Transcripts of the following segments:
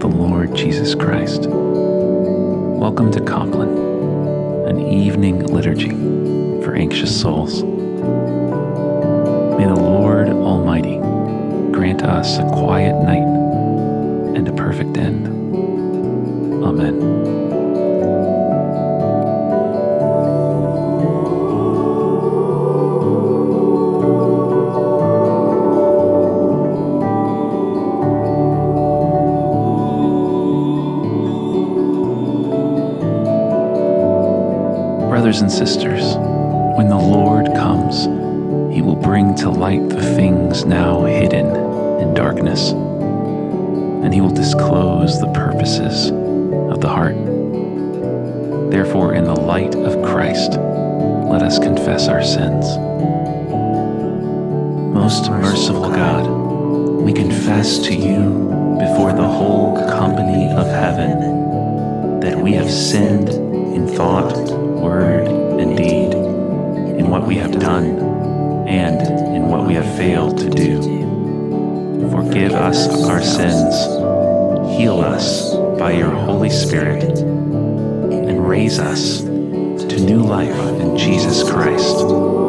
the Lord Jesus Christ. Welcome to Compline, an evening liturgy for anxious souls. May the Lord Almighty grant us a quiet night and a perfect end. Amen. And sisters, when the Lord comes, he will bring to light the things now hidden in darkness, and he will disclose the purposes of the heart. Therefore, in the light of Christ, let us confess our sins. Most merciful God, we confess to you before the whole company of heaven that we have sinned in thought, and in what we have failed to do. Forgive us our sins, heal us by your Holy Spirit, and raise us to new life in Jesus Christ.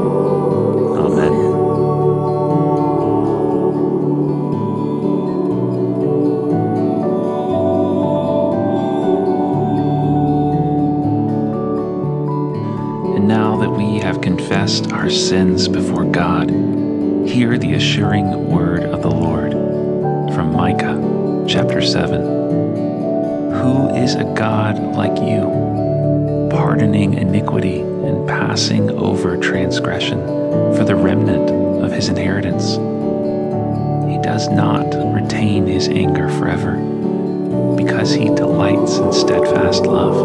A God like you, pardoning iniquity and passing over transgression for the remnant of his inheritance? He does not retain his anger forever, because he delights in steadfast love.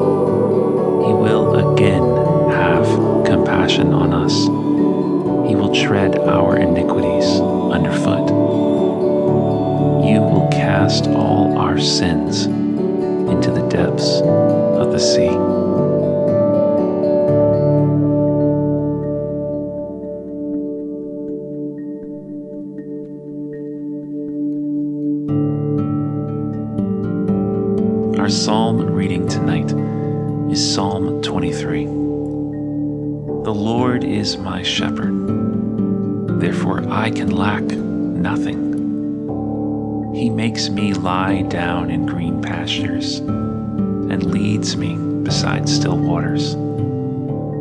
He will again have compassion on us. He will tread our iniquities underfoot. You will cast all our sins into the depths of the sea. Our psalm reading tonight is Psalm 23. The Lord is my shepherd, therefore I can lack nothing. He makes me lie down in green pastures and leads me beside still waters.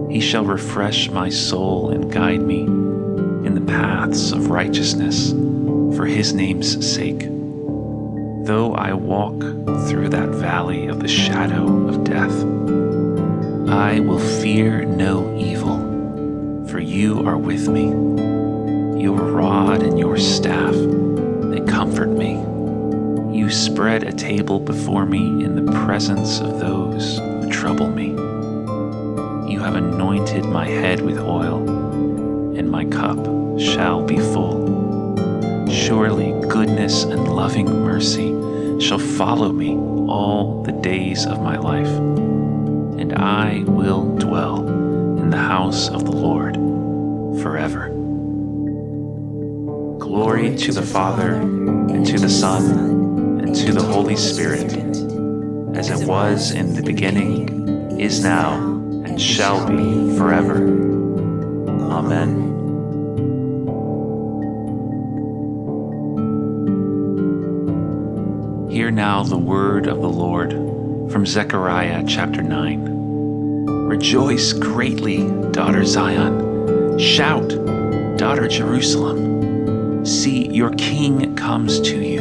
He shall refresh my soul and guide me in the paths of righteousness for his name's sake. Though I walk through that valley of the shadow of death, I will fear no evil, for you are with me. Your rod and your staff, they comfort me. You spread a table before me in the presence of those who trouble me. You have anointed my head with oil, and my cup shall be full. Surely goodness and loving mercy shall follow me all the days of my life, and I will dwell in the house of the Lord forever. Glory to the Father, and to the Son, and to the Holy Spirit, as it was in the beginning, is now, and shall be forever. Amen. Hear now the word of the Lord from Zechariah chapter 9. Rejoice greatly, daughter Zion. Shout, daughter Jerusalem. See, your king comes to you,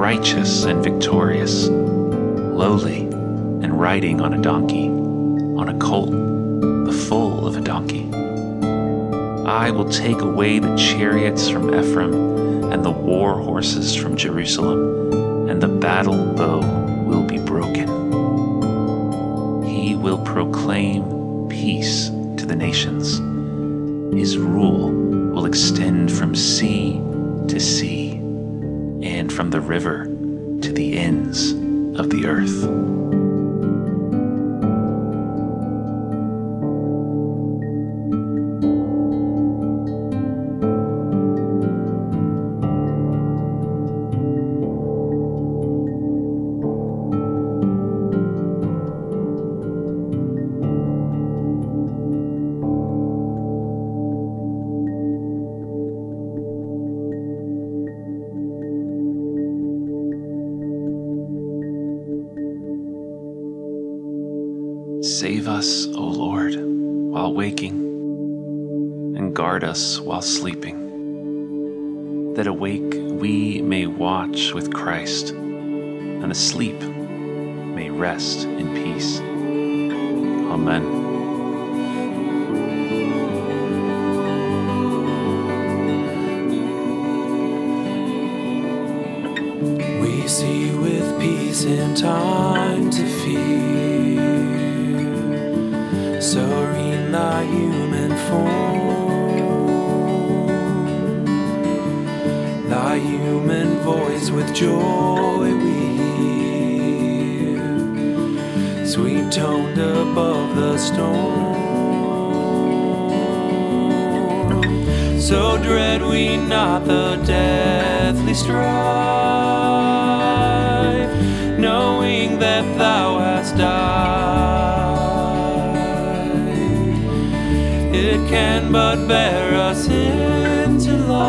righteous and victorious, lowly and riding on a donkey, on a colt, the foal of a donkey. I will take away the chariots from Ephraim and the war horses from Jerusalem and the battle bow will be broken. He will proclaim peace to the nations. His rule will extend from sea to sea from the river to the ends of the earth. While waking, and guard us while sleeping, that awake we may watch with Christ, and asleep may rest in peace. Amen. We see with peace in time to Serene thy human form, thy human voice with joy we hear, sweet toned above the storm. So dread we not the deathly strife, knowing that thou hast died. Can but bear us into life,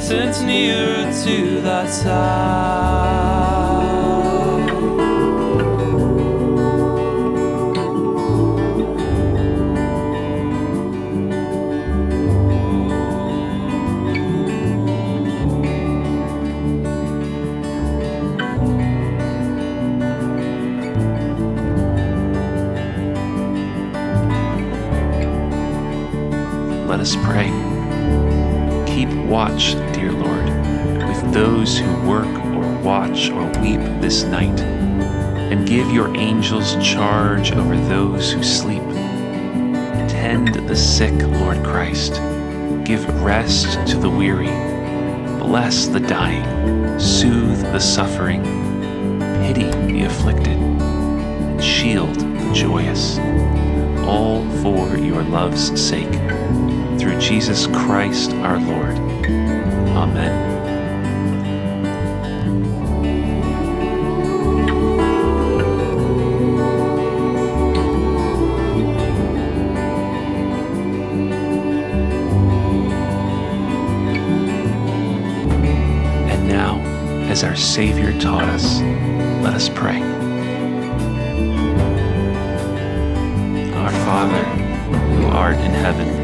since nearer to thy side. Us pray. Keep watch, dear Lord, with those who work or watch or weep this night, and give your angels charge over those who sleep. Tend the sick, Lord Christ. Give rest to the weary. Bless the dying. Soothe the suffering. Pity the afflicted. Shield the joyous. All for your love's sake through Jesus Christ our Lord. Amen. And now, as our Savior taught us, let us pray. Our Father, who art in heaven,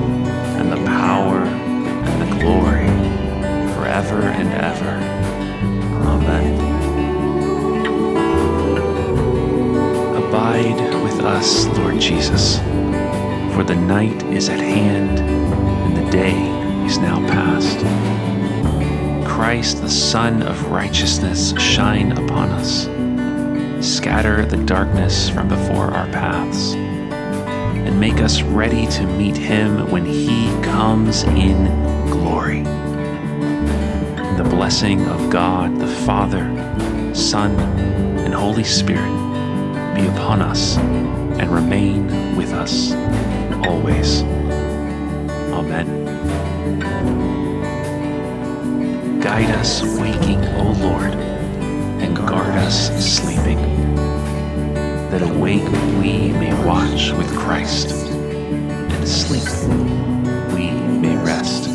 and the power, and the glory, forever and ever. Amen. Abide with us, Lord Jesus, for the night is at hand, and the day is now past. Christ, the Sun of righteousness, shine upon us. Scatter the darkness from before our paths and make us ready to meet him when he comes in glory. The blessing of God, the Father, Son, and Holy Spirit be upon us and remain with us always. Amen. Guide us waking, O Lord, and guard us sleeping that awake we may watch with Christ, and sleep we may rest.